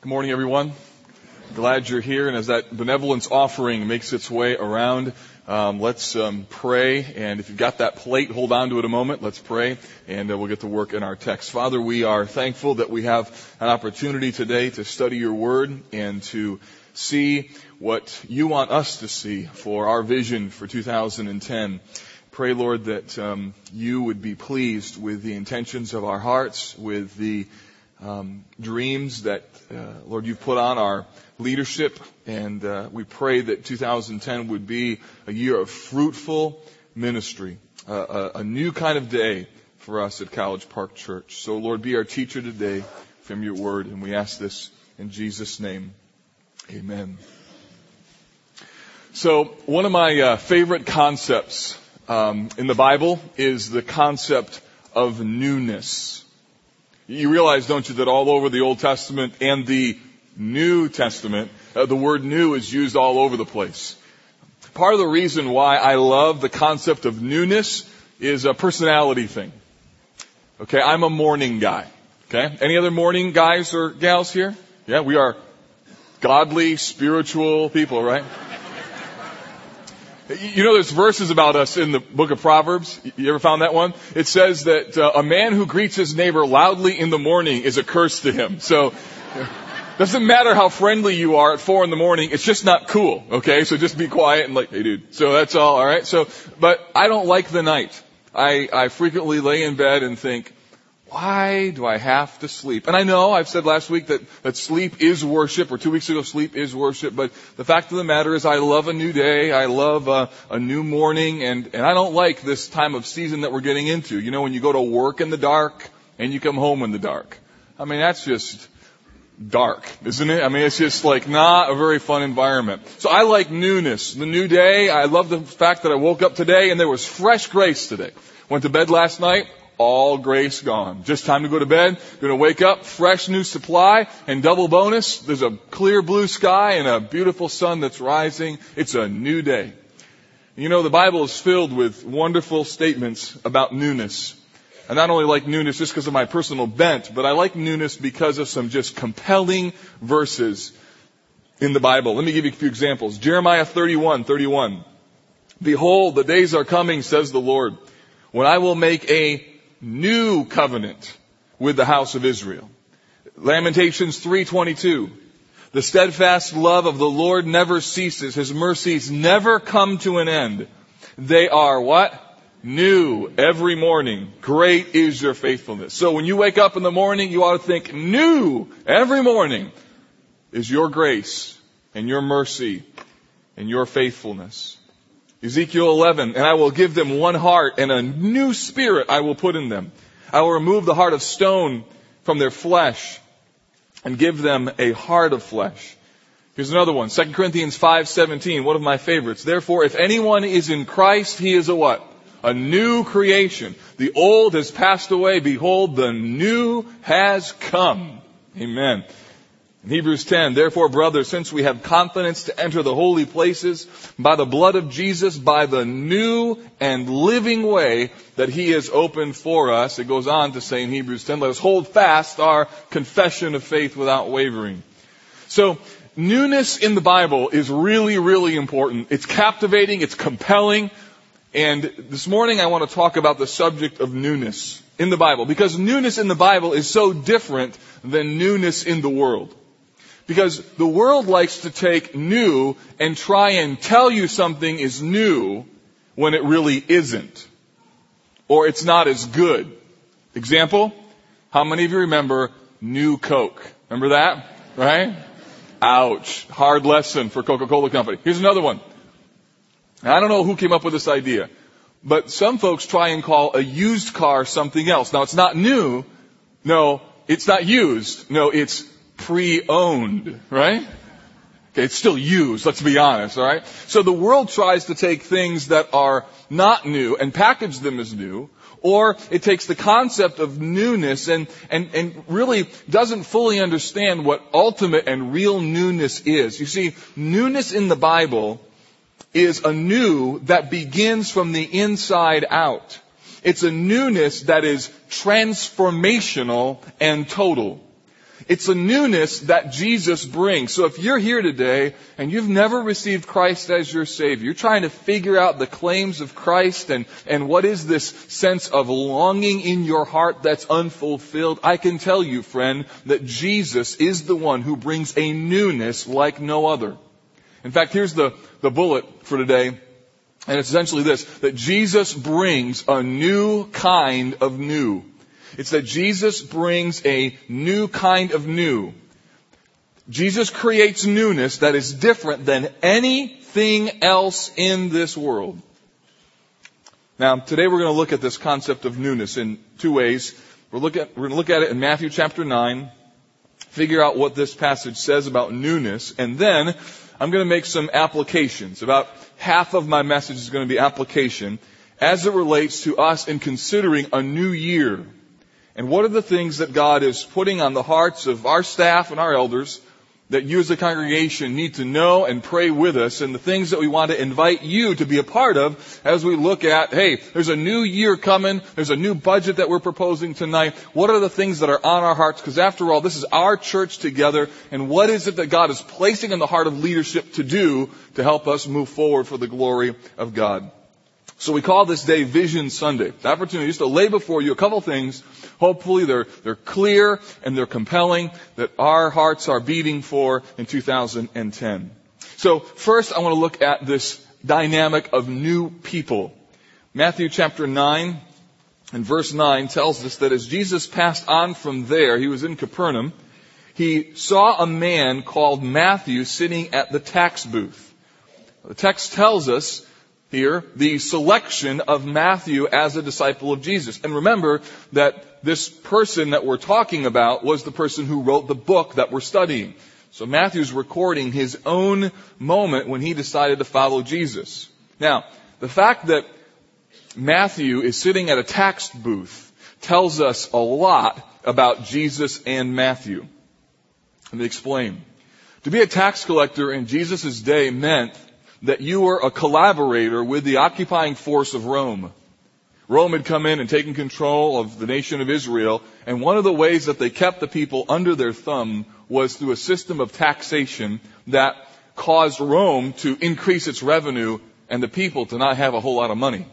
Good morning, everyone. Glad you're here. And as that benevolence offering makes its way around, um, let's um, pray. And if you've got that plate, hold on to it a moment. Let's pray, and uh, we'll get to work in our text. Father, we are thankful that we have an opportunity today to study your word and to see what you want us to see for our vision for 2010 pray, Lord, that um, you would be pleased with the intentions of our hearts, with the um, dreams that, uh, Lord, you've put on our leadership. And uh, we pray that 2010 would be a year of fruitful ministry, uh, a, a new kind of day for us at College Park Church. So, Lord, be our teacher today from your word. And we ask this in Jesus' name. Amen. So, one of my uh, favorite concepts um, in the Bible is the concept of newness. You realize, don't you, that all over the Old Testament and the New Testament, uh, the word new is used all over the place. Part of the reason why I love the concept of newness is a personality thing. Okay, I'm a morning guy. Okay, any other morning guys or gals here? Yeah, we are godly, spiritual people, right? You know, there's verses about us in the book of Proverbs. You ever found that one? It says that uh, a man who greets his neighbor loudly in the morning is a curse to him. So, doesn't matter how friendly you are at four in the morning, it's just not cool. Okay, so just be quiet and like, hey dude. So that's all. All right. So, but I don't like the night. I I frequently lay in bed and think, why do I have to sleep? And I know I've said last week that, that sleep is worship, or two weeks ago, sleep is worship, but the fact of the matter is I love a new day, I love a, a new morning, and, and I don't like this time of season that we're getting into. You know, when you go to work in the dark, and you come home in the dark. I mean, that's just dark, isn't it? I mean, it's just like not a very fun environment. So I like newness. The new day, I love the fact that I woke up today and there was fresh grace today. Went to bed last night, all grace gone. Just time to go to bed. To wake up, fresh new supply, and double bonus. There's a clear blue sky and a beautiful sun that's rising. It's a new day. You know, the Bible is filled with wonderful statements about newness. I not only like newness just because of my personal bent, but I like newness because of some just compelling verses in the Bible. Let me give you a few examples. Jeremiah 31, 31. Behold, the days are coming, says the Lord, when I will make a new covenant with the house of Israel. Lamentations 3:22. The steadfast love of the Lord never ceases. His mercies never come to an end. They are what? New every morning. Great is your faithfulness. So when you wake up in the morning, you ought to think new every morning is your grace and your mercy and your faithfulness. Ezekiel 11, and I will give them one heart and a new spirit I will put in them. I will remove the heart of stone from their flesh and give them a heart of flesh. Here's another one. 2 Corinthians 5:17, one of my favorites. Therefore, if anyone is in Christ, he is a what? A new creation. The old has passed away. Behold, the new has come. Amen. In Hebrews 10, therefore brothers, since we have confidence to enter the holy places by the blood of Jesus, by the new and living way that he has opened for us, it goes on to say in Hebrews 10, let us hold fast our confession of faith without wavering. So, newness in the Bible is really, really important. It's captivating, it's compelling, and this morning I want to talk about the subject of newness in the Bible, because newness in the Bible is so different than newness in the world. Because the world likes to take new and try and tell you something is new when it really isn't. Or it's not as good. Example? How many of you remember New Coke? Remember that? Right? Ouch. Hard lesson for Coca-Cola Company. Here's another one. I don't know who came up with this idea, but some folks try and call a used car something else. Now it's not new. No, it's not used. No, it's pre-owned, right? Okay, it's still used, let's be honest, alright? So the world tries to take things that are not new and package them as new, or it takes the concept of newness and, and, and really doesn't fully understand what ultimate and real newness is. You see, newness in the Bible is a new that begins from the inside out. It's a newness that is transformational and total. It's a newness that Jesus brings. So if you're here today and you've never received Christ as your Savior, you're trying to figure out the claims of Christ and, and what is this sense of longing in your heart that's unfulfilled, I can tell you, friend, that Jesus is the one who brings a newness like no other. In fact, here's the, the bullet for today. And it's essentially this, that Jesus brings a new kind of new. It's that Jesus brings a new kind of new. Jesus creates newness that is different than anything else in this world. Now, today we're going to look at this concept of newness in two ways. We're, look at, we're going to look at it in Matthew chapter 9, figure out what this passage says about newness, and then I'm going to make some applications. About half of my message is going to be application as it relates to us in considering a new year. And what are the things that God is putting on the hearts of our staff and our elders that you as a congregation need to know and pray with us and the things that we want to invite you to be a part of as we look at, hey, there's a new year coming, there's a new budget that we're proposing tonight. What are the things that are on our hearts? Because after all, this is our church together and what is it that God is placing in the heart of leadership to do to help us move forward for the glory of God? So we call this day Vision Sunday. The opportunity is to lay before you a couple things. Hopefully they're, they're clear and they're compelling that our hearts are beating for in 2010. So first I want to look at this dynamic of new people. Matthew chapter 9 and verse 9 tells us that as Jesus passed on from there, he was in Capernaum, he saw a man called Matthew sitting at the tax booth. The text tells us here the selection of Matthew as a disciple of Jesus. And remember that this person that we're talking about was the person who wrote the book that we're studying. So Matthew's recording his own moment when he decided to follow Jesus. Now, the fact that Matthew is sitting at a tax booth tells us a lot about Jesus and Matthew. Let me explain. To be a tax collector in Jesus' day meant that you were a collaborator with the occupying force of Rome. Rome had come in and taken control of the nation of Israel, and one of the ways that they kept the people under their thumb was through a system of taxation that caused Rome to increase its revenue and the people to not have a whole lot of money.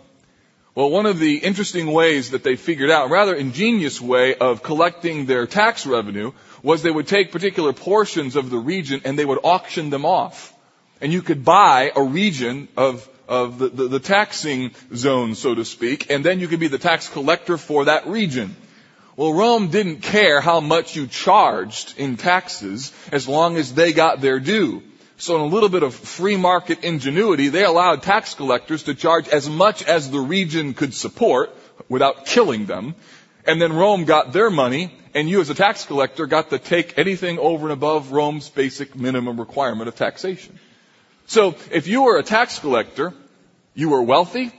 Well, one of the interesting ways that they figured out, rather ingenious way of collecting their tax revenue, was they would take particular portions of the region and they would auction them off and you could buy a region of of the, the, the, taxing zone, so to speak, and then you could be the tax collector for that region. Well, Rome didn't care how much you charged in taxes as long as they got their due. So in a little bit of free market ingenuity, they allowed tax collectors to charge as much as the region could support without killing them. And then Rome got their money, and you as a tax collector got to take anything over and above Rome's basic minimum requirement of taxation. So if you were a tax collector, you were wealthy,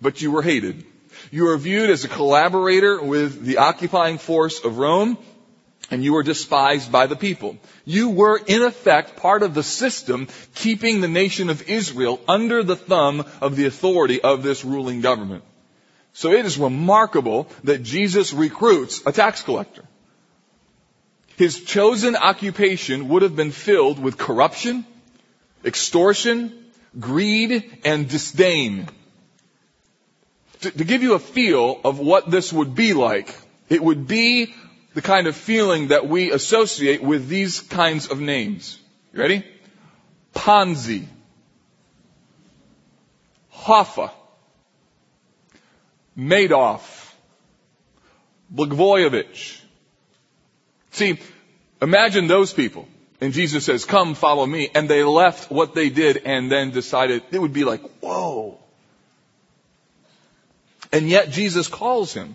but you were hated. You were viewed as a collaborator with the occupying force of Rome, and you were despised by the people. You were, in effect, part of the system keeping the nation of Israel under the thumb of the authority of this ruling government. So it is remarkable that Jesus recruits a tax collector. His chosen occupation would have been filled with corruption, extortion, greed, and disdain. To, to, give you a feel of what this would be like, it would be the kind of feeling that we associate with these kinds of names. You ready? Ponzi. Hoffa. Madoff. Blagojevich. See, imagine those people. And Jesus says, come follow me. And they left what they did and then decided it would be like, whoa. And yet Jesus calls him.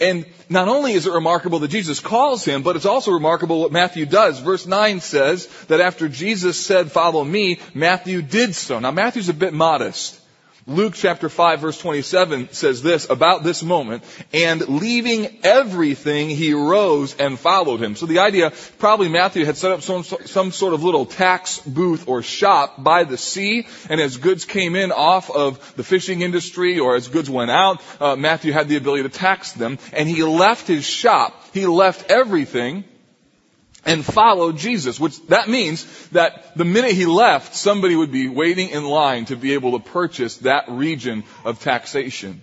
And not only is it remarkable that Jesus calls him, but it's also remarkable what Matthew does. Verse 9 says that after Jesus said, follow me, Matthew did so. Now Matthew's a bit modest. Luke chapter 5 verse 27 says this about this moment, and leaving everything, he rose and followed him. So the idea, probably Matthew had set up some, some sort of little tax booth or shop by the sea, and as goods came in off of the fishing industry or as goods went out, uh, Matthew had the ability to tax them, and he left his shop, he left everything, and follow Jesus, which that means that the minute he left, somebody would be waiting in line to be able to purchase that region of taxation.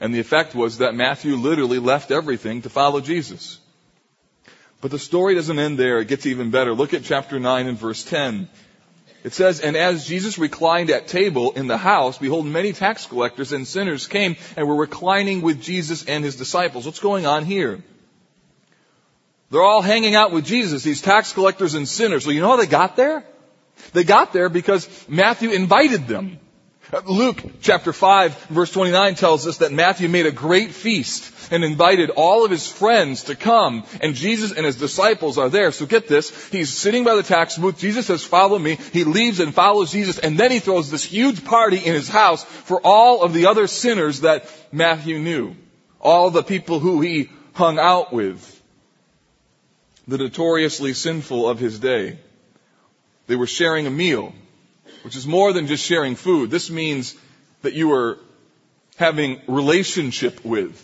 And the effect was that Matthew literally left everything to follow Jesus. But the story doesn't end there. It gets even better. Look at chapter 9 and verse 10. It says, And as Jesus reclined at table in the house, behold, many tax collectors and sinners came and were reclining with Jesus and his disciples. What's going on here? They're all hanging out with Jesus, these tax collectors and sinners. Well, you know how they got there? They got there because Matthew invited them. Luke chapter 5 verse 29 tells us that Matthew made a great feast and invited all of his friends to come and Jesus and his disciples are there. So get this, he's sitting by the tax booth, Jesus says follow me, he leaves and follows Jesus and then he throws this huge party in his house for all of the other sinners that Matthew knew. All the people who he hung out with. The notoriously sinful of his day. They were sharing a meal which is more than just sharing food. This means that you were having relationship with.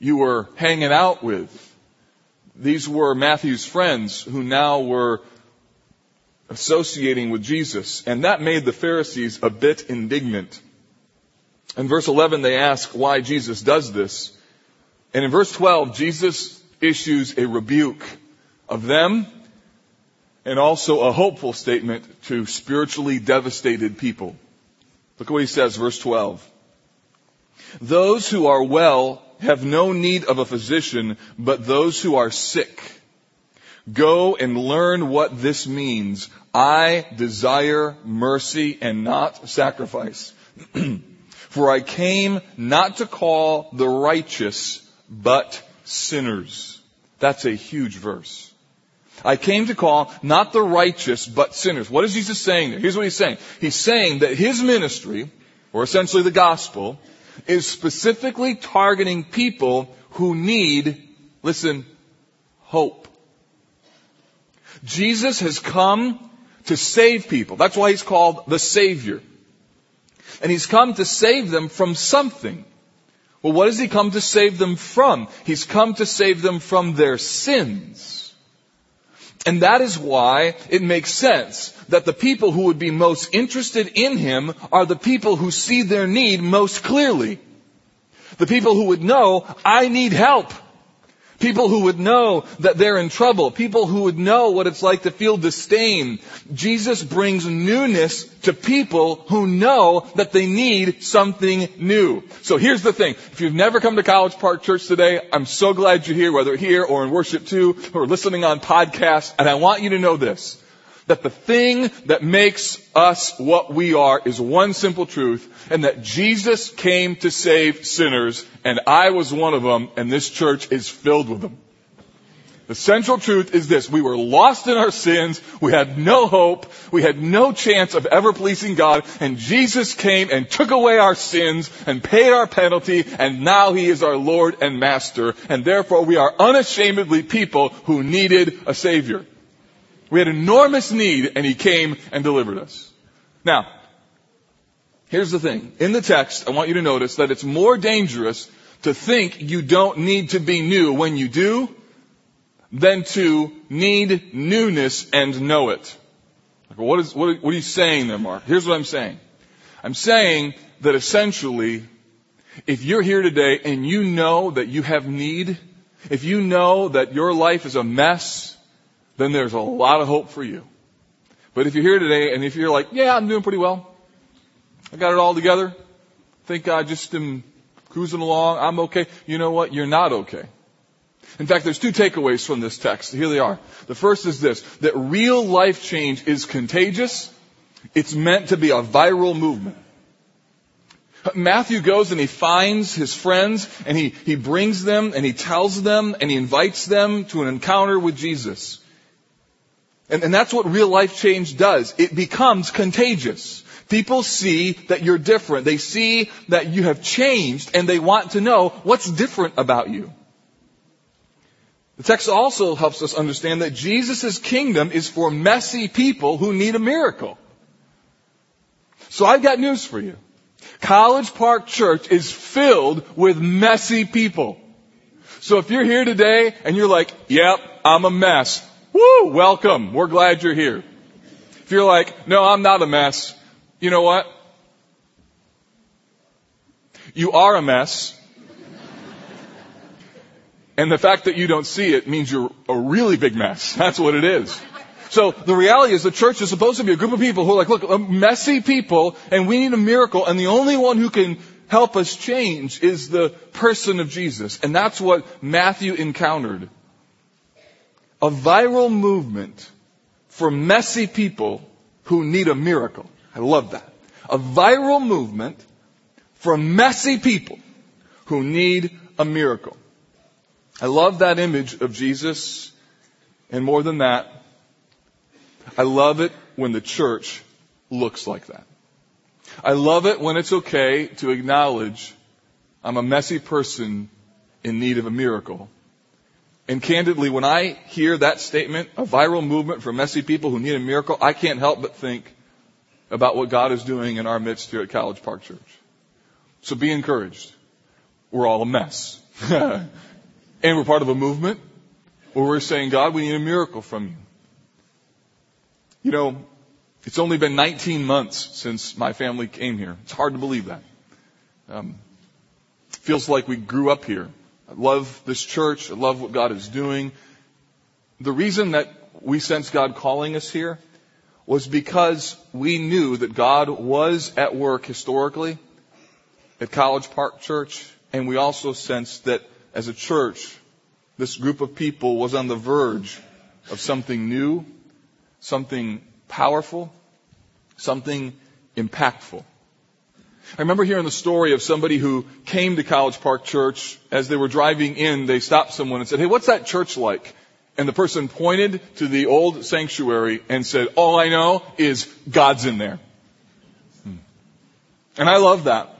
You were hanging out with. These were Matthew's friends who now were associating with Jesus. And that made the Pharisees a bit indignant. In verse 11, they ask why Jesus does this. And in verse 12, Jesus issues a rebuke of them and also a hopeful statement to spiritually devastated people. Look at what he says, verse 12. Those who are well have no need of a physician, but those who are sick. Go and learn what this means. I desire mercy and not sacrifice. For I came not to call the righteous, but sinners. That's a huge verse. I came to call not the righteous, but sinners. What is Jesus saying there? Here's what he's saying. He's saying that his ministry, or essentially the gospel, is specifically targeting people who need, listen, hope. Jesus has come to save people. That's why he's called the Savior. And he's come to save them from something. Well, what does he come to save them from? He's come to save them from their sins. And that is why it makes sense that the people who would be most interested in him are the people who see their need most clearly. The people who would know, I need help. People who would know that they're in trouble. People who would know what it's like to feel disdain. Jesus brings newness to people who know that they need something new. So here's the thing. If you've never come to College Park Church today, I'm so glad you're here, whether here or in worship too, or listening on podcasts, and I want you to know this that the thing that makes us what we are is one simple truth, and that Jesus came to save sinners, and I was one of them, and this church is filled with them. The central truth is this. We were lost in our sins. We had no hope. We had no chance of ever pleasing God. And Jesus came and took away our sins and paid our penalty. And now He is our Lord and Master. And therefore we are unashamedly people who needed a Savior. We had enormous need and he came and delivered us. Now, here's the thing. In the text, I want you to notice that it's more dangerous to think you don't need to be new when you do than to need newness and know it. What, is, what, what are you saying there, Mark? Here's what I'm saying. I'm saying that essentially, if you're here today and you know that you have need, if you know that your life is a mess, then there's a lot of hope for you. But if you're here today and if you're like, yeah, I'm doing pretty well. I got it all together. I think I just am cruising along. I'm okay. You know what? You're not okay. In fact, there's two takeaways from this text. Here they are. The first is this, that real life change is contagious. It's meant to be a viral movement. Matthew goes and he finds his friends and he, he brings them and he tells them and he invites them to an encounter with Jesus. And, and that's what real life change does. It becomes contagious. People see that you're different. They see that you have changed and they want to know what's different about you. The text also helps us understand that Jesus' kingdom is for messy people who need a miracle. So I've got news for you. College Park Church is filled with messy people. So if you're here today and you're like, yep, I'm a mess, woo, welcome. We're glad you're here. If you're like, no, I'm not a mess, you know what? You are a mess. And the fact that you don't see it means you're a really big mess. That's what it is. So the reality is the church is supposed to be a group of people who are like, look, messy people, and we need a miracle, and the only one who can help us change is the person of Jesus. And that's what Matthew encountered. A viral movement for messy people who need a miracle. I love that. A viral movement for messy people who need a miracle. I love that image of Jesus. And more than that, I love it when the church looks like that. I love it when it's okay to acknowledge I'm a messy person in need of a miracle. And candidly, when I hear that statement, a viral movement for messy people who need a miracle, I can't help but think about what God is doing in our midst here at College Park Church. So be encouraged. We're all a mess. and we're part of a movement where we're saying, God, we need a miracle from you. You know, it's only been 19 months since my family came here. It's hard to believe that. Um, feels like we grew up here. Love this church. I love what God is doing. The reason that we sense God calling us here was because we knew that God was at work historically at College Park Church, and we also sensed that as a church, this group of people was on the verge of something new, something powerful, something impactful. I remember hearing the story of somebody who came to College Park Church. As they were driving in, they stopped someone and said, Hey, what's that church like? And the person pointed to the old sanctuary and said, All I know is God's in there. Hmm. And I love that.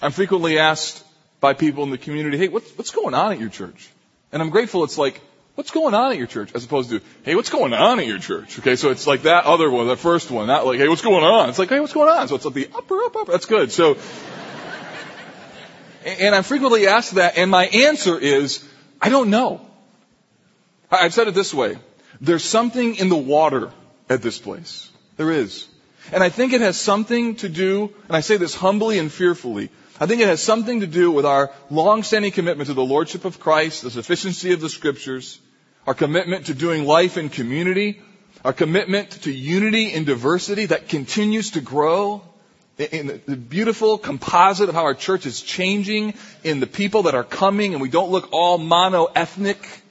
I'm frequently asked by people in the community, Hey, what's, what's going on at your church? And I'm grateful it's like, What's going on at your church? As opposed to, hey, what's going on at your church? Okay, so it's like that other one, that first one, not like, hey, what's going on? It's like, hey, what's going on? So it's like the upper, upper, upper. That's good. So, and I'm frequently asked that, and my answer is, I don't know. I've said it this way. There's something in the water at this place. There is. And I think it has something to do, and I say this humbly and fearfully, I think it has something to do with our long-standing commitment to the Lordship of Christ, the sufficiency of the Scriptures, our commitment to doing life in community, our commitment to unity and diversity that continues to grow, in the beautiful composite of how our church is changing in the people that are coming and we don't look all mono-ethnic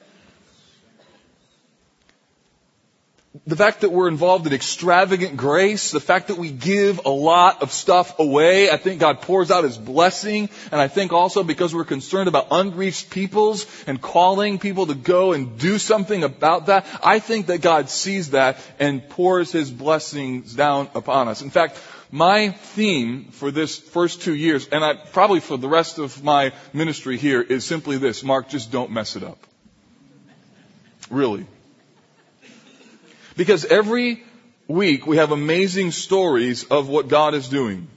the fact that we're involved in extravagant grace, the fact that we give a lot of stuff away, I think God pours out His blessing, and I think also because we're concerned about unreached peoples and calling people to go and do something about that, I think that God sees that and pours His blessings down upon us. In fact, my theme for this first two years, and I, probably for the rest of my ministry here, is simply this, Mark, just don't mess it up. Really. Because every week we have amazing stories of what God is doing.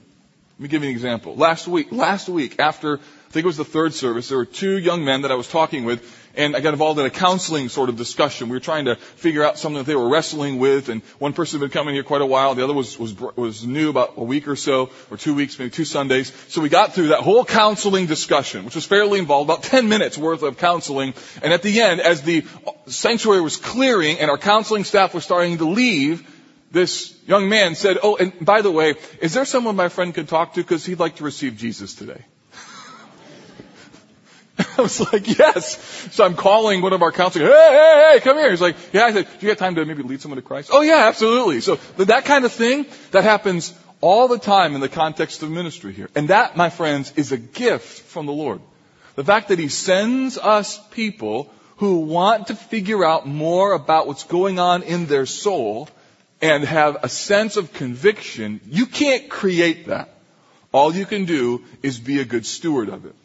Let me give you an example. Last week, last week after, I think it was the third service, there were two young men that I was talking with and I got involved in a counseling sort of discussion. We were trying to figure out something that they were wrestling with, and one person had been coming here quite a while. The other was was was new about a week or so, or two weeks, maybe two Sundays. So we got through that whole counseling discussion, which was fairly involved, about ten minutes worth of counseling. And at the end, as the sanctuary was clearing and our counseling staff was starting to leave, this young man said, "Oh, and by the way, is there someone my friend could talk to because he'd like to receive Jesus today?" I was like, yes. So I'm calling one of our counselors. Hey, hey, hey, come here. He's like, yeah. I said, do you have time to maybe lead someone to Christ? Oh yeah, absolutely. So that kind of thing, that happens all the time in the context of ministry here. And that, my friends, is a gift from the Lord. The fact that He sends us people who want to figure out more about what's going on in their soul and have a sense of conviction, you can't create that. All you can do is be a good steward of it.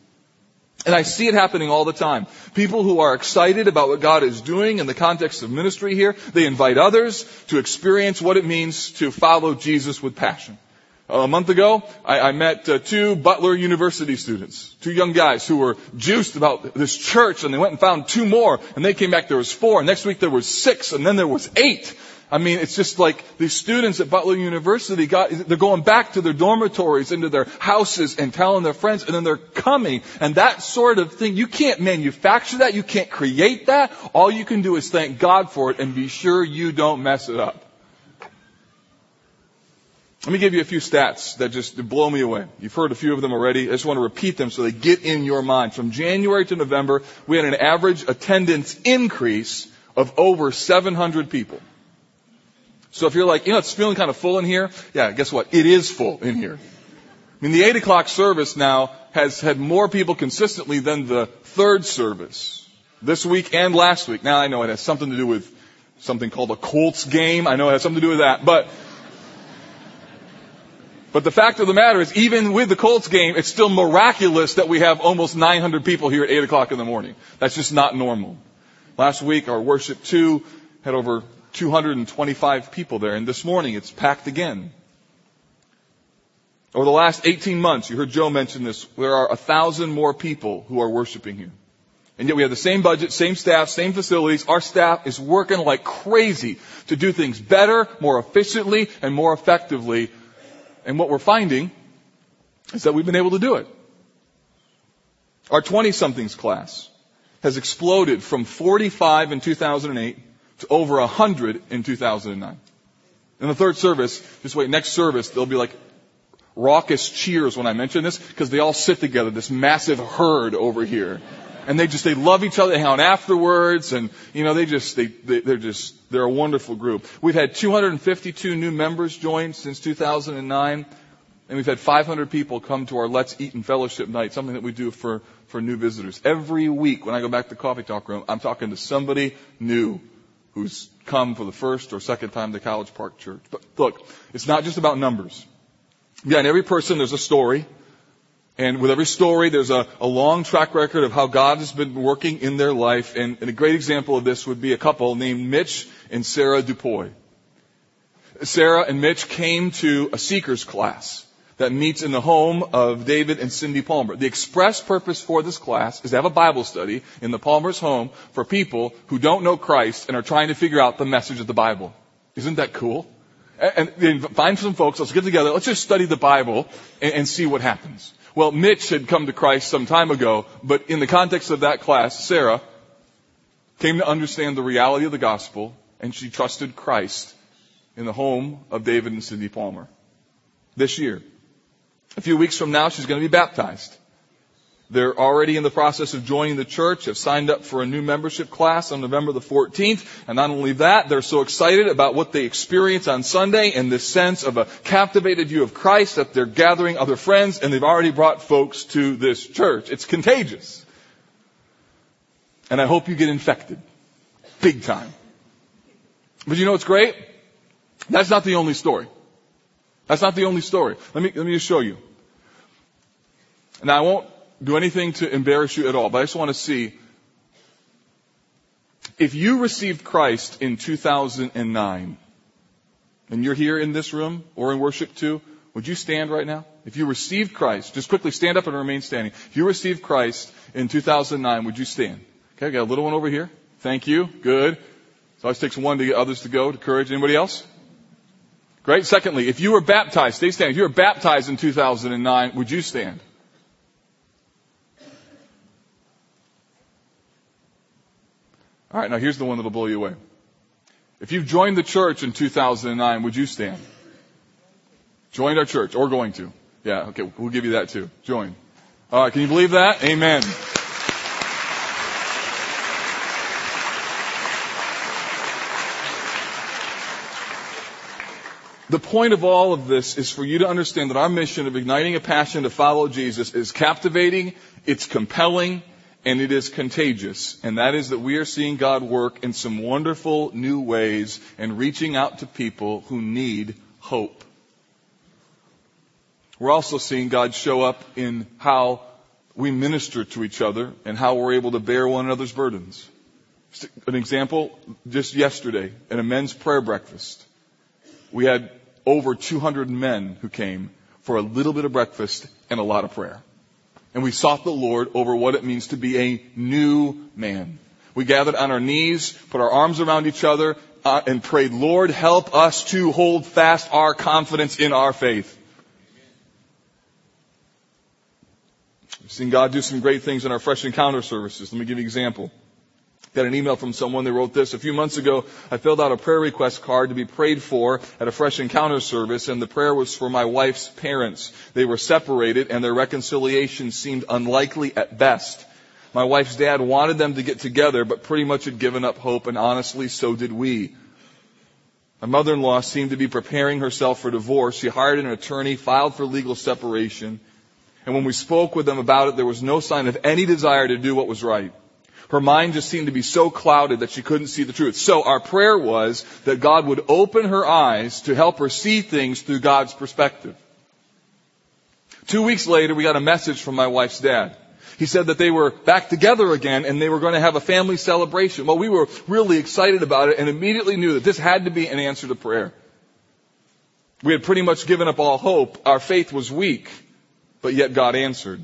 And I see it happening all the time. People who are excited about what God is doing in the context of ministry here, they invite others to experience what it means to follow Jesus with passion. A month ago, I, I met uh, two Butler University students, two young guys who were juiced about this church, and they went and found two more, and they came back. There was four. and Next week there was six, and then there was eight. I mean, it's just like these students at Butler University got, they're going back to their dormitories, into their houses and telling their friends, and then they're coming. And that sort of thing, you can't manufacture that, you can't create that. All you can do is thank God for it and be sure you don't mess it up. Let me give you a few stats that just blow me away. You've heard a few of them already. I just want to repeat them so they get in your mind. From January to November, we had an average attendance increase of over 700 people. So if you're like, you know, it's feeling kind of full in here, yeah, guess what? It is full in here. I mean, the 8 o'clock service now has had more people consistently than the third service this week and last week. Now I know it has something to do with something called a Colts game. I know it has something to do with that, but but the fact of the matter is, even with the Colts game, it's still miraculous that we have almost 900 people here at 8 o'clock in the morning. That's just not normal. Last week, our worship two had over 225 people there, and this morning it's packed again. Over the last 18 months, you heard Joe mention this, there are a thousand more people who are worshiping here. And yet we have the same budget, same staff, same facilities. Our staff is working like crazy to do things better, more efficiently, and more effectively and what we're finding is that we've been able to do it. Our 20 somethings class has exploded from 45 in 2008 to over 100 in 2009. In the third service, just wait, next service, there'll be like raucous cheers when I mention this because they all sit together, this massive herd over here. And they just, they love each other, they hang out afterwards, and, you know, they just, they, they, they're just, they're a wonderful group. We've had 252 new members join since 2009, and we've had 500 people come to our Let's Eat and Fellowship night, something that we do for, for new visitors. Every week when I go back to the Coffee Talk Room, I'm talking to somebody new who's come for the first or second time to College Park Church. But look, it's not just about numbers. Yeah, in every person there's a story. And with every story, there's a, a, long track record of how God has been working in their life. And, and, a great example of this would be a couple named Mitch and Sarah Dupuy. Sarah and Mitch came to a seekers class that meets in the home of David and Cindy Palmer. The express purpose for this class is to have a Bible study in the Palmer's home for people who don't know Christ and are trying to figure out the message of the Bible. Isn't that cool? And, and find some folks, let's get together, let's just study the Bible and, and see what happens. Well, Mitch had come to Christ some time ago, but in the context of that class, Sarah came to understand the reality of the gospel and she trusted Christ in the home of David and Cindy Palmer this year. A few weeks from now, she's going to be baptized. They're already in the process of joining the church, have signed up for a new membership class on November the 14th. And not only that, they're so excited about what they experience on Sunday and this sense of a captivated view of Christ that they're gathering other friends and they've already brought folks to this church. It's contagious. And I hope you get infected. Big time. But you know what's great? That's not the only story. That's not the only story. Let me, let me just show you. Now I won't do anything to embarrass you at all, but I just want to see if you received Christ in 2009 and you're here in this room or in worship too, would you stand right now? If you received Christ, just quickly stand up and remain standing. If you received Christ in 2009, would you stand? Okay, I got a little one over here. Thank you. Good. It always takes one to get others to go to courage. Anybody else? Great. Secondly, if you were baptized, stay standing. If you were baptized in 2009, would you stand? All right, now here's the one that'll blow you away. If you've joined the church in 2009, would you stand? Joined our church, or going to. Yeah, okay, we'll give you that too. Join. All right, can you believe that? Amen. The point of all of this is for you to understand that our mission of igniting a passion to follow Jesus is captivating, it's compelling, and it is contagious. And that is that we are seeing God work in some wonderful new ways and reaching out to people who need hope. We're also seeing God show up in how we minister to each other and how we're able to bear one another's burdens. An example, just yesterday at a men's prayer breakfast, we had over 200 men who came for a little bit of breakfast and a lot of prayer. And we sought the Lord over what it means to be a new man. We gathered on our knees, put our arms around each other, uh, and prayed, Lord, help us to hold fast our confidence in our faith. We've seen God do some great things in our fresh encounter services. Let me give you an example. Got an email from someone. They wrote this. A few months ago, I filled out a prayer request card to be prayed for at a fresh encounter service, and the prayer was for my wife's parents. They were separated, and their reconciliation seemed unlikely at best. My wife's dad wanted them to get together, but pretty much had given up hope, and honestly, so did we. My mother-in-law seemed to be preparing herself for divorce. She hired an attorney, filed for legal separation, and when we spoke with them about it, there was no sign of any desire to do what was right. Her mind just seemed to be so clouded that she couldn't see the truth. So our prayer was that God would open her eyes to help her see things through God's perspective. Two weeks later, we got a message from my wife's dad. He said that they were back together again and they were going to have a family celebration. Well, we were really excited about it and immediately knew that this had to be an answer to prayer. We had pretty much given up all hope. Our faith was weak, but yet God answered.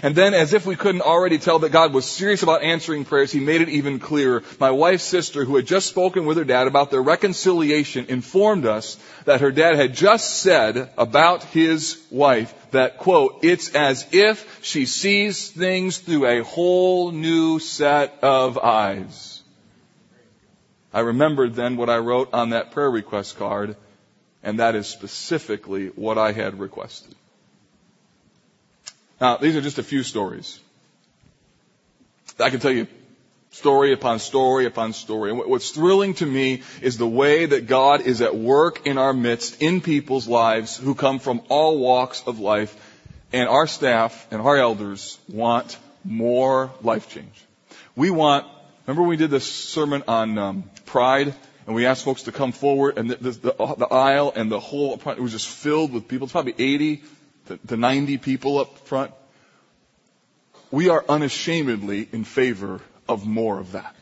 And then, as if we couldn't already tell that God was serious about answering prayers, He made it even clearer. My wife's sister, who had just spoken with her dad about their reconciliation, informed us that her dad had just said about his wife that, quote, it's as if she sees things through a whole new set of eyes. I remembered then what I wrote on that prayer request card, and that is specifically what I had requested. Now, these are just a few stories. I can tell you story upon story upon story. And what's thrilling to me is the way that God is at work in our midst, in people's lives who come from all walks of life. And our staff and our elders want more life change. We want, remember when we did this sermon on um, pride? And we asked folks to come forward, and the, the, the, the aisle and the whole, it was just filled with people. It's probably 80 to, to 90 people up front. We are unashamedly in favor of more of that.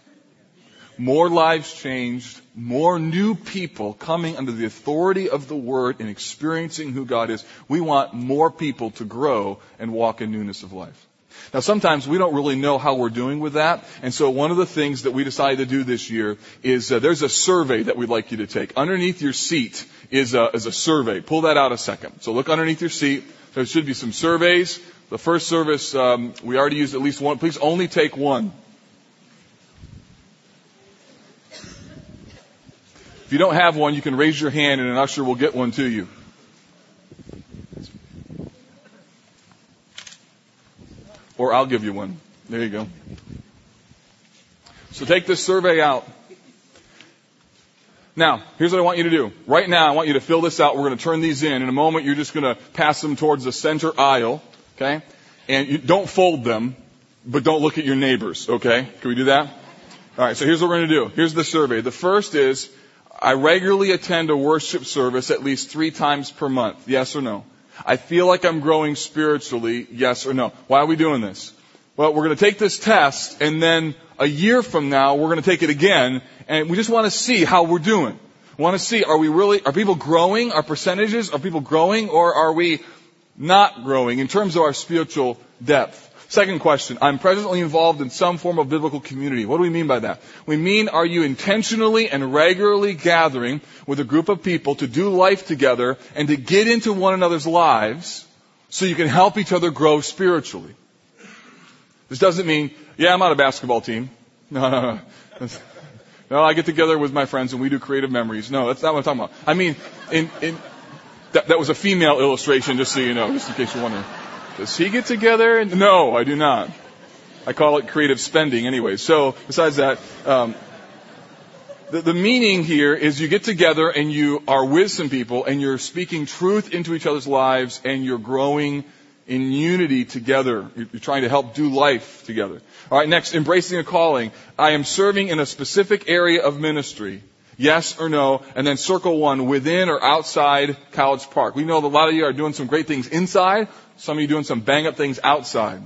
More lives changed, more new people coming under the authority of the Word and experiencing who God is. We want more people to grow and walk in newness of life. Now sometimes we don't really know how we're doing with that, and so one of the things that we decided to do this year is uh, there's a survey that we'd like you to take. Underneath your seat is a, is a survey. Pull that out a second. So look underneath your seat. There should be some surveys. The first service, um, we already used at least one. Please only take one. If you don't have one, you can raise your hand and an usher will get one to you. Or I'll give you one. There you go. So take this survey out. Now, here's what I want you to do. Right now, I want you to fill this out. We're going to turn these in. In a moment, you're just going to pass them towards the center aisle. Okay? And you don't fold them, but don't look at your neighbors. Okay? Can we do that? All right. So here's what we're going to do. Here's the survey. The first is, I regularly attend a worship service at least three times per month. Yes or no? I feel like I'm growing spiritually. Yes or no? Why are we doing this? Well, we're going to take this test and then a year from now, we're going to take it again and we just want to see how we're doing. We want to see, are we really, are people growing? Are percentages, are people growing or are we not growing in terms of our spiritual depth? Second question, I'm presently involved in some form of biblical community. What do we mean by that? We mean, are you intentionally and regularly gathering with a group of people to do life together and to get into one another's lives so you can help each other grow spiritually? This doesn't mean, yeah, I'm on a basketball team. No, no, no. No, I get together with my friends and we do creative memories. No, that's not what I'm talking about. I mean, in, in, that, that was a female illustration, just so you know, just in case you're wondering. Does he get together? No, I do not. I call it creative spending anyway. So, besides that, um, the, the meaning here is you get together and you are with some people and you're speaking truth into each other's lives and you're growing in unity together. You're trying to help do life together. All right, next, embracing a calling. I am serving in a specific area of ministry. Yes or no? And then circle one, within or outside College Park. We know that a lot of you are doing some great things inside. Some of you doing some bang up things outside.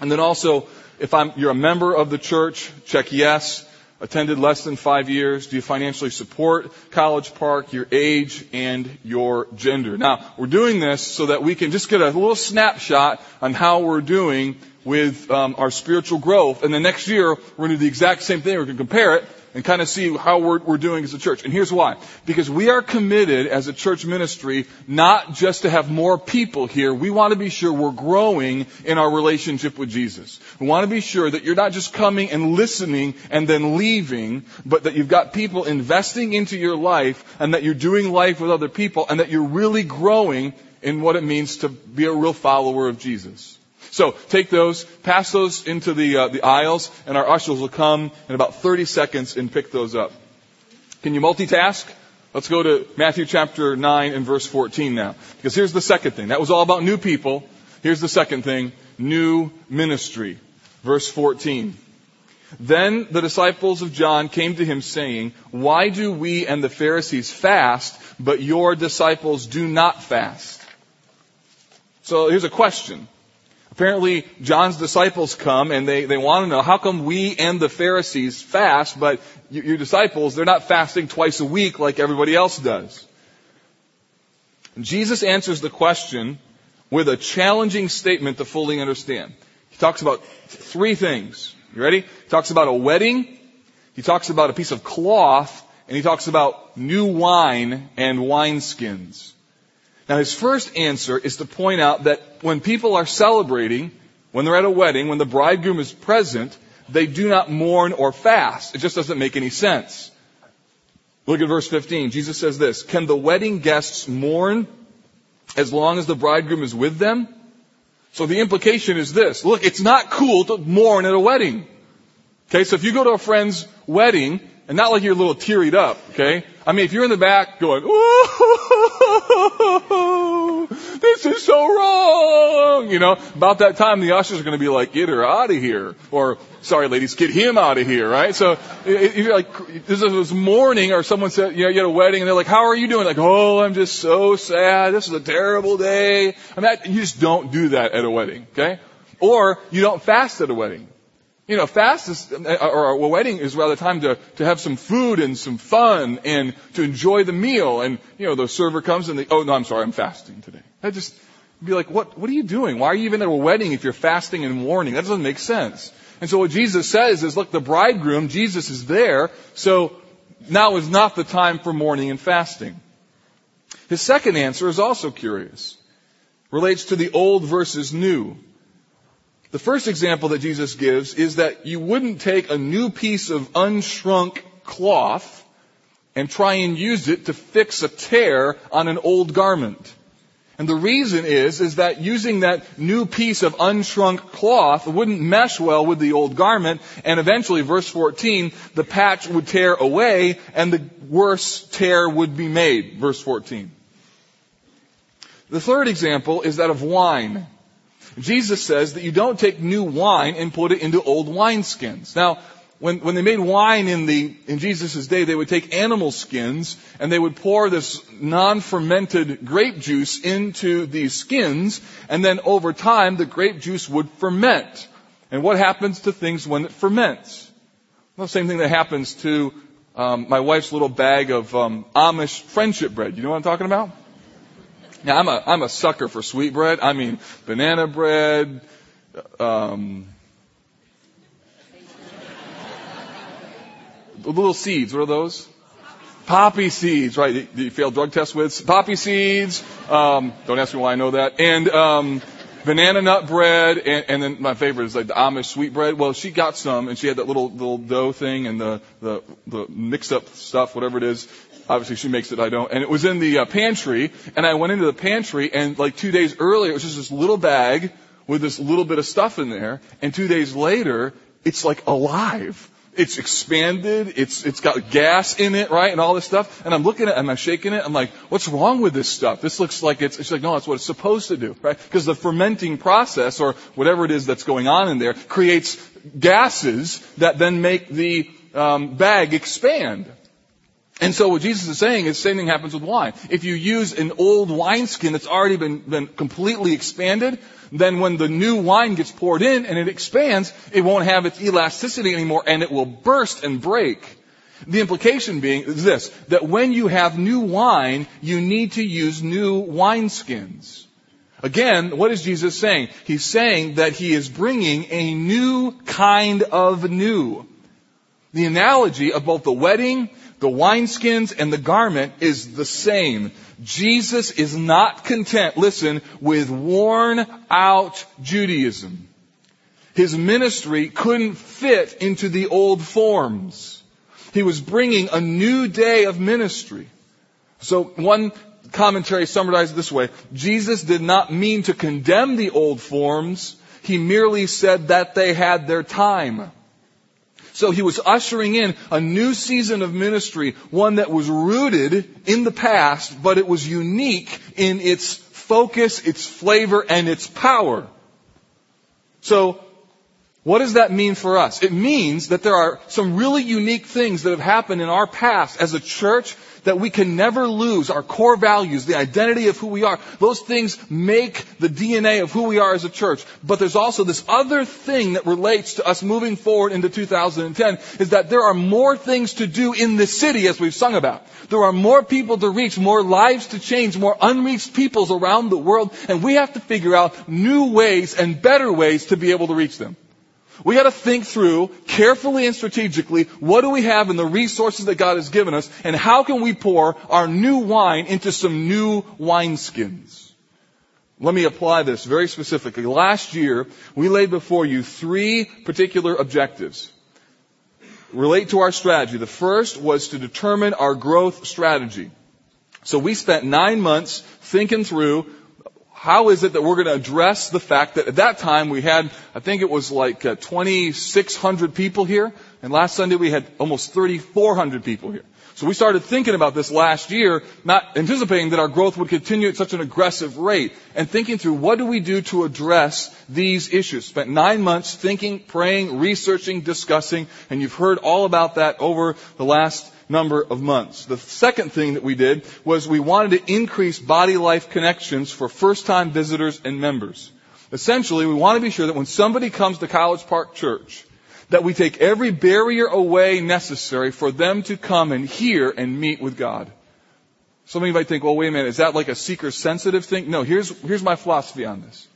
And then also, if I'm, you're a member of the church, check yes. attended less than five years? Do you financially support College Park, your age, and your gender? Now, we're doing this so that we can just get a little snapshot on how we're doing with um, our spiritual growth. And the next year, we're going to do the exact same thing. We're going to compare it and kind of see how we're, we're doing as a church. And here's why. Because we are committed as a church ministry not just to have more people here. We want to be sure we're growing in our relationship with Jesus. We want to be sure that you're not just coming and listening and then leaving, but that you've got people investing into your life and that you're doing life with other people and that you're really growing in what it means to be a real follower of Jesus. So take those, pass those into the, uh, the aisles, and our ushers will come in about 30 seconds and pick those up. Can you multitask? Let's go to Matthew chapter 9 and verse 14 now. Because here's the second thing. That was all about new people. Here's the second thing. New ministry. Verse 14. Then the disciples of John came to him saying, Why do we and the Pharisees fast, but your disciples do not fast? So here's a question. Apparently, John's disciples come and they, they want to know how come we and the Pharisees fast, but your disciples, they're not fasting twice a week like everybody else does. And Jesus answers the question with a challenging statement to fully understand. He talks about three things. You ready? He talks about a wedding, he talks about a piece of cloth, and he talks about new wine and wineskins. Now his first answer is to point out that when people are celebrating, when they're at a wedding, when the bridegroom is present, they do not mourn or fast. It just doesn't make any sense. Look at verse 15. Jesus says this, Can the wedding guests mourn as long as the bridegroom is with them? So the implication is this. Look, it's not cool to mourn at a wedding. Okay, so if you go to a friend's wedding, and not like you're a little tearied up, okay? I mean, if you're in the back going, this is so wrong, you know, about that time the ushers are going to be like, get her out of here. Or, sorry ladies, get him out of here, right? So, if you're like, this is this morning or someone said, you know, you had a wedding and they're like, how are you doing? Like, oh, I'm just so sad. This is a terrible day. I mean, you just don't do that at a wedding, okay? Or you don't fast at a wedding. You know, fast is, uh, or a wedding is rather time to, to have some food and some fun and to enjoy the meal. And, you know, the server comes and they, oh no, I'm sorry, I'm fasting today. I just be like, what, what are you doing? Why are you even at a wedding if you're fasting and mourning? That doesn't make sense. And so what Jesus says is, look, the bridegroom, Jesus is there, so now is not the time for mourning and fasting. His second answer is also curious. Relates to the old versus new. The first example that Jesus gives is that you wouldn't take a new piece of unshrunk cloth and try and use it to fix a tear on an old garment. And the reason is, is that using that new piece of unshrunk cloth wouldn't mesh well with the old garment, and eventually, verse 14, the patch would tear away, and the worse tear would be made. Verse 14. The third example is that of wine. Jesus says that you don't take new wine and put it into old wineskins. Now, when, when they made wine in the, in Jesus' day, they would take animal skins and they would pour this non-fermented grape juice into these skins and then over time the grape juice would ferment. And what happens to things when it ferments? Well, the same thing that happens to um, my wife's little bag of um, Amish friendship bread. You know what I'm talking about? Now I'm a, I'm a sucker for sweet bread. I mean, banana bread, um, little seeds, what are those? Poppy seeds, right? You fail drug test with? Poppy seeds, um, don't ask me why I know that. And, um, banana nut bread, and, and then my favorite is like the Amish sweet bread. Well, she got some, and she had that little little dough thing and the the, the mixed up stuff, whatever it is. Obviously, she makes it. I don't. And it was in the uh, pantry, and I went into the pantry, and like two days earlier, it was just this little bag with this little bit of stuff in there, and two days later, it's like alive. It's expanded. It's it's got gas in it, right, and all this stuff. And I'm looking at, it, and I'm shaking it. I'm like, what's wrong with this stuff? This looks like it's. It's like, no, that's what it's supposed to do, right? Because the fermenting process, or whatever it is that's going on in there, creates gases that then make the um, bag expand. And so what Jesus is saying is the same thing happens with wine. If you use an old wineskin that's already been, been completely expanded, then when the new wine gets poured in and it expands, it won't have its elasticity anymore and it will burst and break. The implication being is this, that when you have new wine, you need to use new wineskins. Again, what is Jesus saying? He's saying that he is bringing a new kind of new. The analogy of both the wedding, the wineskins, and the garment is the same. Jesus is not content, listen, with worn out Judaism. His ministry couldn't fit into the old forms. He was bringing a new day of ministry. So one commentary summarized this way. Jesus did not mean to condemn the old forms. He merely said that they had their time. So he was ushering in a new season of ministry, one that was rooted in the past, but it was unique in its focus, its flavor, and its power. So what does that mean for us? It means that there are some really unique things that have happened in our past as a church that we can never lose. Our core values, the identity of who we are. Those things make the DNA of who we are as a church. But there's also this other thing that relates to us moving forward into 2010 is that there are more things to do in the city as we've sung about. There are more people to reach, more lives to change, more unreached peoples around the world, and we have to figure out new ways and better ways to be able to reach them. We got to think through carefully and strategically what do we have in the resources that God has given us and how can we pour our new wine into some new wineskins. Let me apply this very specifically. Last year, we laid before you three particular objectives relate to our strategy. The first was to determine our growth strategy. So we spent nine months thinking through how is it that we're going to address the fact that at that time we had, I think it was like uh, 2,600 people here, and last Sunday we had almost 3,400 people here. So we started thinking about this last year, not anticipating that our growth would continue at such an aggressive rate, and thinking through what do we do to address these issues. Spent nine months thinking, praying, researching, discussing, and you've heard all about that over the last number of months. The second thing that we did was we wanted to increase body life connections for first time visitors and members. Essentially, we want to be sure that when somebody comes to College Park Church, that we take every barrier away necessary for them to come and hear and meet with God. Some of you might think, well, wait a minute, is that like a seeker sensitive thing? No, here's, here's my philosophy on this.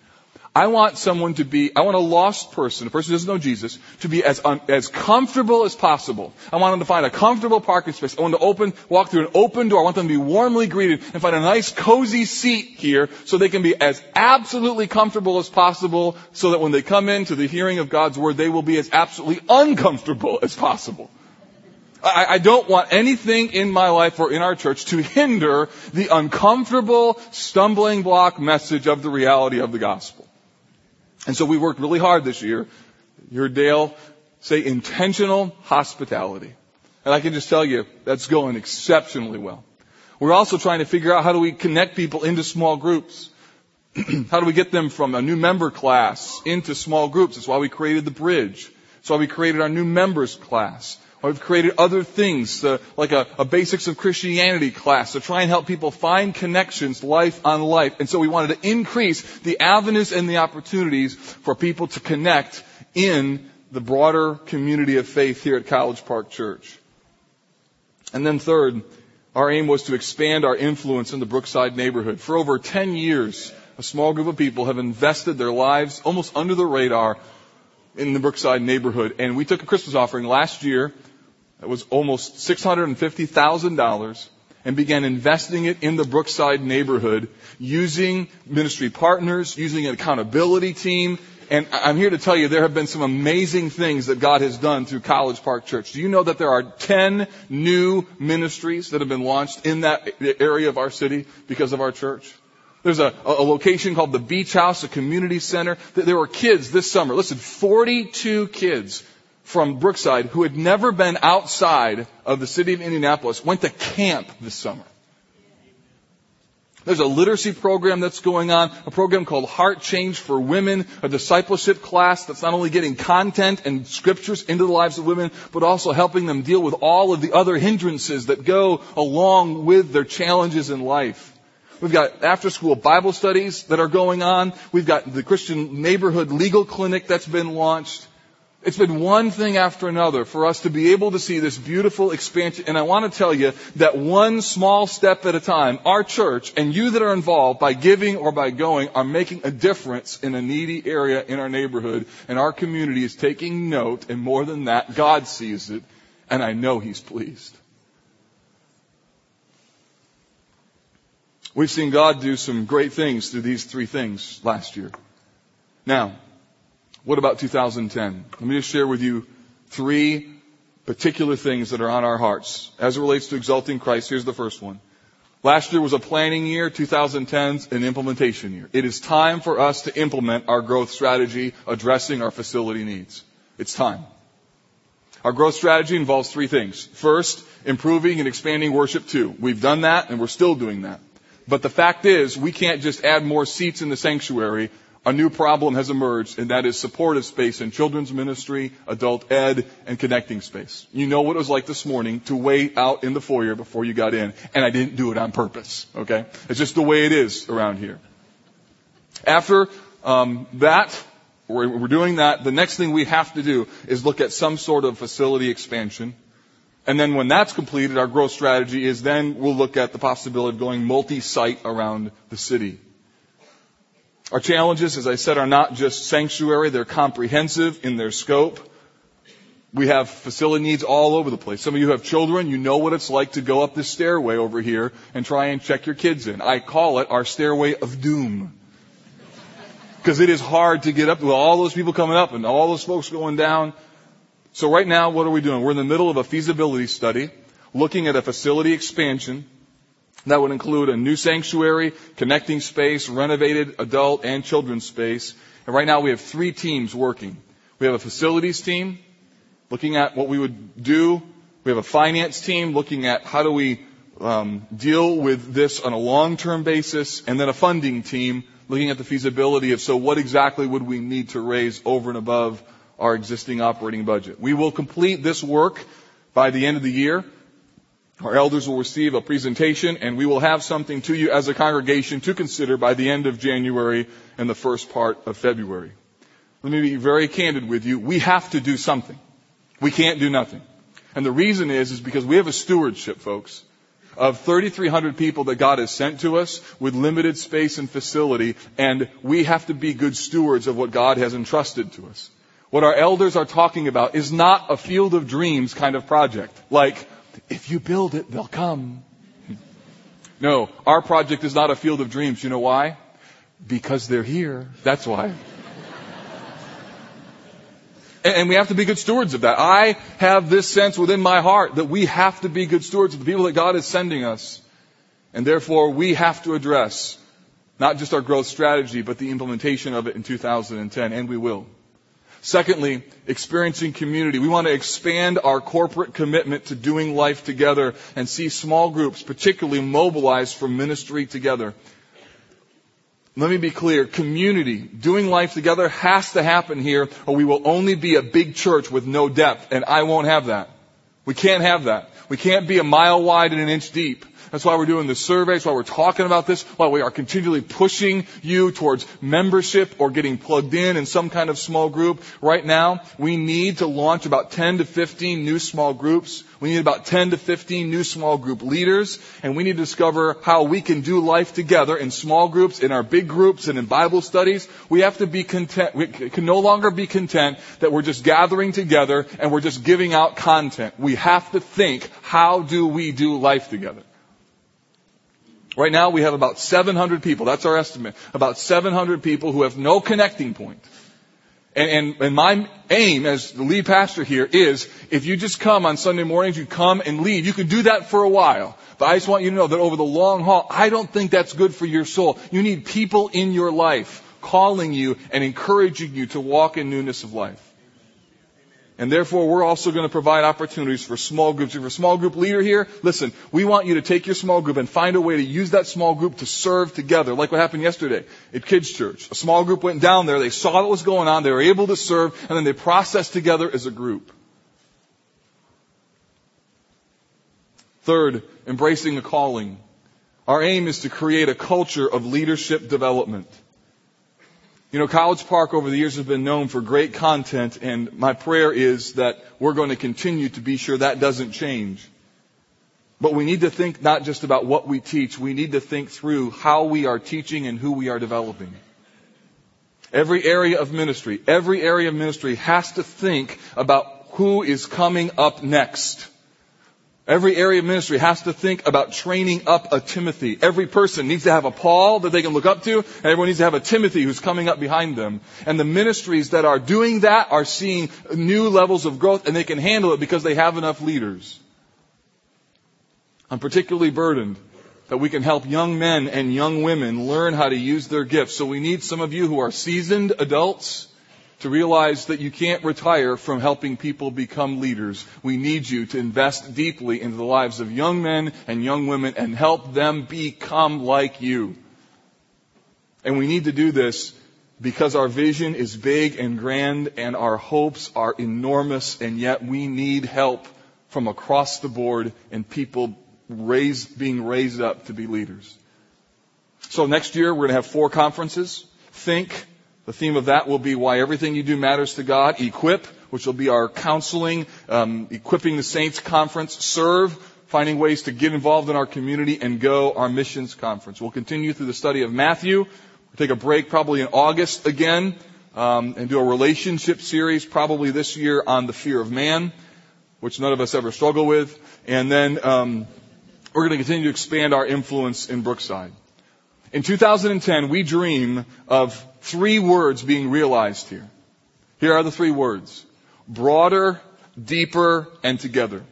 I want someone to be, I want a lost person, a person who doesn't know Jesus, to be as, un, as comfortable as possible. I want them to find a comfortable parking space. I want them to open, walk through an open door. I want them to be warmly greeted and find a nice cozy seat here so they can be as absolutely comfortable as possible so that when they come into the hearing of God's word, they will be as absolutely uncomfortable as possible. I, I, don't want anything in my life or in our church to hinder the uncomfortable, stumbling block message of the reality of the gospel. And so we worked really hard this year. Your Dale say intentional hospitality. And I can just tell you, that's going exceptionally well. We're also trying to figure out how do we connect people into small groups. how do we get them from a new member class into small groups? That's why we created the bridge. That's why we created our new members class. We've created other things, uh, like a, a, basics of Christianity class to try and help people find connections life on life. And so we wanted to increase the avenues and the opportunities for people to connect in the broader community of faith here at College Park Church. And then third, our aim was to expand our influence in the Brookside neighborhood. For over 10 years, a small group of people have invested their lives almost under the radar in the Brookside neighborhood. And we took a Christmas offering last year that was almost $650,000 and began investing it in the Brookside neighborhood using ministry partners, using an accountability team. And I'm here to tell you there have been some amazing things that God has done through College Park Church. Do you know that there are 10 new ministries that have been launched in that area of our city because of our church? There's a, a location called the Beach House, a community center. There were kids this summer. Listen, 42 kids from Brookside who had never been outside of the city of Indianapolis went to camp this summer. There's a literacy program that's going on, a program called Heart Change for Women, a discipleship class that's not only getting content and scriptures into the lives of women, but also helping them deal with all of the other hindrances that go along with their challenges in life. We've got after school Bible studies that are going on. We've got the Christian neighborhood legal clinic that's been launched. It's been one thing after another for us to be able to see this beautiful expansion. And I want to tell you that one small step at a time, our church and you that are involved by giving or by going are making a difference in a needy area in our neighborhood. And our community is taking note. And more than that, God sees it. And I know He's pleased. We've seen God do some great things through these three things last year. Now, what about 2010? Let me just share with you three particular things that are on our hearts. As it relates to exalting Christ, here's the first one. Last year was a planning year, 2010's an implementation year. It is time for us to implement our growth strategy addressing our facility needs. It's time. Our growth strategy involves three things. First, improving and expanding worship too. We've done that and we're still doing that. But the fact is, we can't just add more seats in the sanctuary a new problem has emerged, and that is supportive space in children's ministry, adult ed, and connecting space. You know what it was like this morning to wait out in the foyer before you got in, and I didn't do it on purpose. Okay, it's just the way it is around here. After um, that, we're, we're doing that. The next thing we have to do is look at some sort of facility expansion. And then when that's completed, our growth strategy is then we'll look at the possibility of going multi-site around the city. Our challenges, as I said, are not just sanctuary, they're comprehensive in their scope. We have facility needs all over the place. Some of you have children, you know what it's like to go up this stairway over here and try and check your kids in. I call it our stairway of doom. Because it is hard to get up with all those people coming up and all those folks going down. So right now, what are we doing? We're in the middle of a feasibility study, looking at a facility expansion that would include a new sanctuary, connecting space, renovated adult and children's space. And right now we have three teams working. We have a facilities team looking at what we would do. We have a finance team looking at how do we um, deal with this on a long-term basis, and then a funding team looking at the feasibility of so what exactly would we need to raise over and above our existing operating budget. We will complete this work by the end of the year. Our elders will receive a presentation and we will have something to you as a congregation to consider by the end of January and the first part of February. Let me be very candid with you. We have to do something. We can't do nothing. And the reason is, is because we have a stewardship, folks, of 3,300 people that God has sent to us with limited space and facility, and we have to be good stewards of what God has entrusted to us. What our elders are talking about is not a field of dreams kind of project. Like, if you build it, they'll come. No, our project is not a field of dreams. You know why? Because they're here. That's why. and we have to be good stewards of that. I have this sense within my heart that we have to be good stewards of the people that God is sending us. And therefore, we have to address not just our growth strategy, but the implementation of it in 2010, and we will. Secondly, experiencing community. We want to expand our corporate commitment to doing life together and see small groups particularly mobilized for ministry together. Let me be clear. Community, doing life together has to happen here or we will only be a big church with no depth and I won't have that. We can't have that. We can't be a mile wide and an inch deep. That's why we're doing the survey. That's why we're talking about this. Why we are continually pushing you towards membership or getting plugged in in some kind of small group. Right now, we need to launch about 10 to 15 new small groups. We need about 10 to 15 new small group leaders, and we need to discover how we can do life together in small groups, in our big groups, and in Bible studies. We have to be content. We can no longer be content that we're just gathering together and we're just giving out content. We have to think, how do we do life together? Right now we have about 700 people, that's our estimate, about 700 people who have no connecting point. And, and, and, my aim as the lead pastor here is if you just come on Sunday mornings, you come and leave. You can do that for a while. But I just want you to know that over the long haul, I don't think that's good for your soul. You need people in your life calling you and encouraging you to walk in newness of life. And therefore, we're also going to provide opportunities for small groups. If you're a small group leader here, listen, we want you to take your small group and find a way to use that small group to serve together, like what happened yesterday at Kids Church. A small group went down there, they saw what was going on, they were able to serve, and then they processed together as a group. Third, embracing a calling. Our aim is to create a culture of leadership development. You know, College Park over the years has been known for great content, and my prayer is that we're going to continue to be sure that doesn't change. But we need to think not just about what we teach, we need to think through how we are teaching and who we are developing. Every area of ministry, every area of ministry has to think about who is coming up next. Every area of ministry has to think about training up a Timothy. Every person needs to have a Paul that they can look up to, and everyone needs to have a Timothy who's coming up behind them. And the ministries that are doing that are seeing new levels of growth, and they can handle it because they have enough leaders. I'm particularly burdened that we can help young men and young women learn how to use their gifts. So we need some of you who are seasoned adults to realize that you can't retire from helping people become leaders. We need you to invest deeply into the lives of young men and young women and help them become like you. And we need to do this because our vision is big and grand and our hopes are enormous and yet we need help from across the board and people raised, being raised up to be leaders. So next year we're going to have four conferences. Think, the theme of that will be why everything you do matters to God. Equip, which will be our counseling, um, equipping the saints conference. Serve, finding ways to get involved in our community, and go our missions conference. We'll continue through the study of Matthew. We'll take a break probably in August again, um, and do a relationship series probably this year on the fear of man, which none of us ever struggle with. And then um, we're going to continue to expand our influence in Brookside. In 2010, we dream of three words being realized here. Here are the three words. Broader, deeper, and together.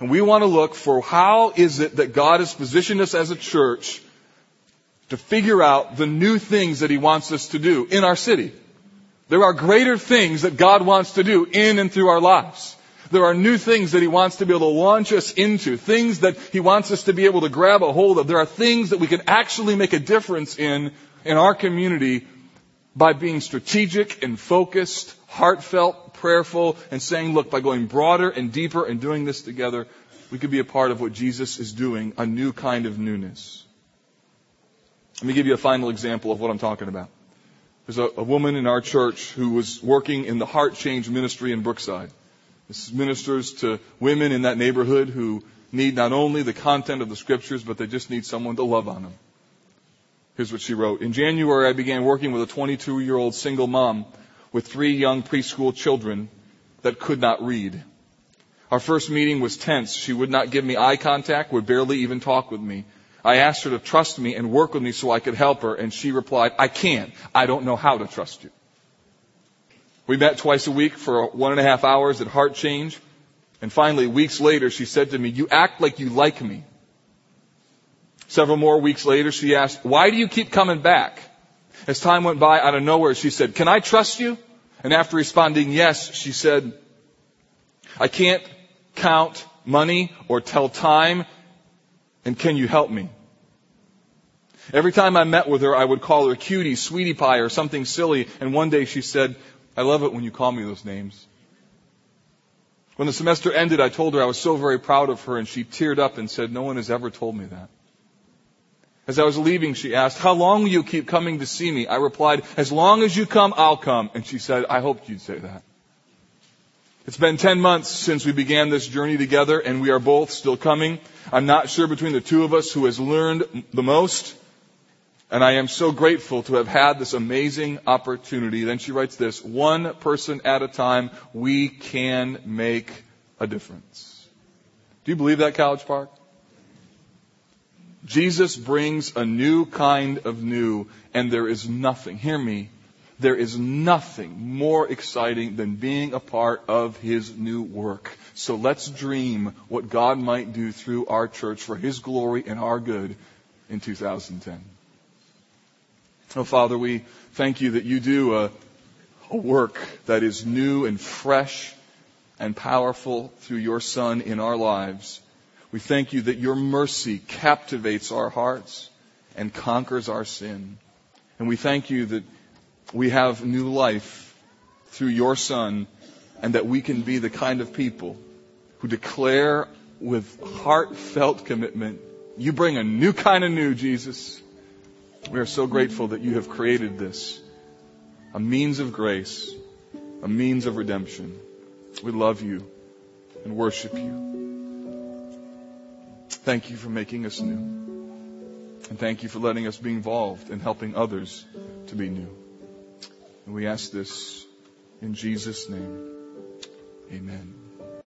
And we want to look for how is it that God has positioned us as a church to figure out the new things that He wants us to do in our city. There are greater things that God wants to do in and through our lives. There are new things that He wants to be able to launch us into, things that He wants us to be able to grab a hold of. There are things that we can actually make a difference in, in our community by being strategic and focused, heartfelt, prayerful, and saying, look, by going broader and deeper and doing this together, we could be a part of what Jesus is doing, a new kind of newness. Let me give you a final example of what I'm talking about. There's a, a woman in our church who was working in the heart change ministry in Brookside. This ministers to women in that neighborhood who need not only the content of the scriptures, but they just need someone to love on them. Here's what she wrote. In January, I began working with a 22 year old single mom with three young preschool children that could not read. Our first meeting was tense. She would not give me eye contact, would barely even talk with me. I asked her to trust me and work with me so I could help her, and she replied, I can't. I don't know how to trust you. We met twice a week for one and a half hours at Heart Change. And finally, weeks later, she said to me, You act like you like me. Several more weeks later, she asked, Why do you keep coming back? As time went by, out of nowhere, she said, Can I trust you? And after responding yes, she said, I can't count money or tell time, and can you help me? Every time I met with her, I would call her cutie, sweetie pie, or something silly, and one day she said, I love it when you call me those names. When the semester ended, I told her I was so very proud of her, and she teared up and said, No one has ever told me that. As I was leaving, she asked, How long will you keep coming to see me? I replied, As long as you come, I'll come. And she said, I hoped you'd say that. It's been 10 months since we began this journey together, and we are both still coming. I'm not sure between the two of us who has learned the most. And I am so grateful to have had this amazing opportunity. Then she writes this, one person at a time, we can make a difference. Do you believe that, College Park? Jesus brings a new kind of new, and there is nothing, hear me, there is nothing more exciting than being a part of His new work. So let's dream what God might do through our church for His glory and our good in 2010. Oh, Father, we thank you that you do a, a work that is new and fresh and powerful through your Son in our lives. We thank you that your mercy captivates our hearts and conquers our sin. And we thank you that we have new life through your Son and that we can be the kind of people who declare with heartfelt commitment, you bring a new kind of new, Jesus. We are so grateful that you have created this, a means of grace, a means of redemption. We love you and worship you. Thank you for making us new. And thank you for letting us be involved in helping others to be new. And we ask this in Jesus' name. Amen.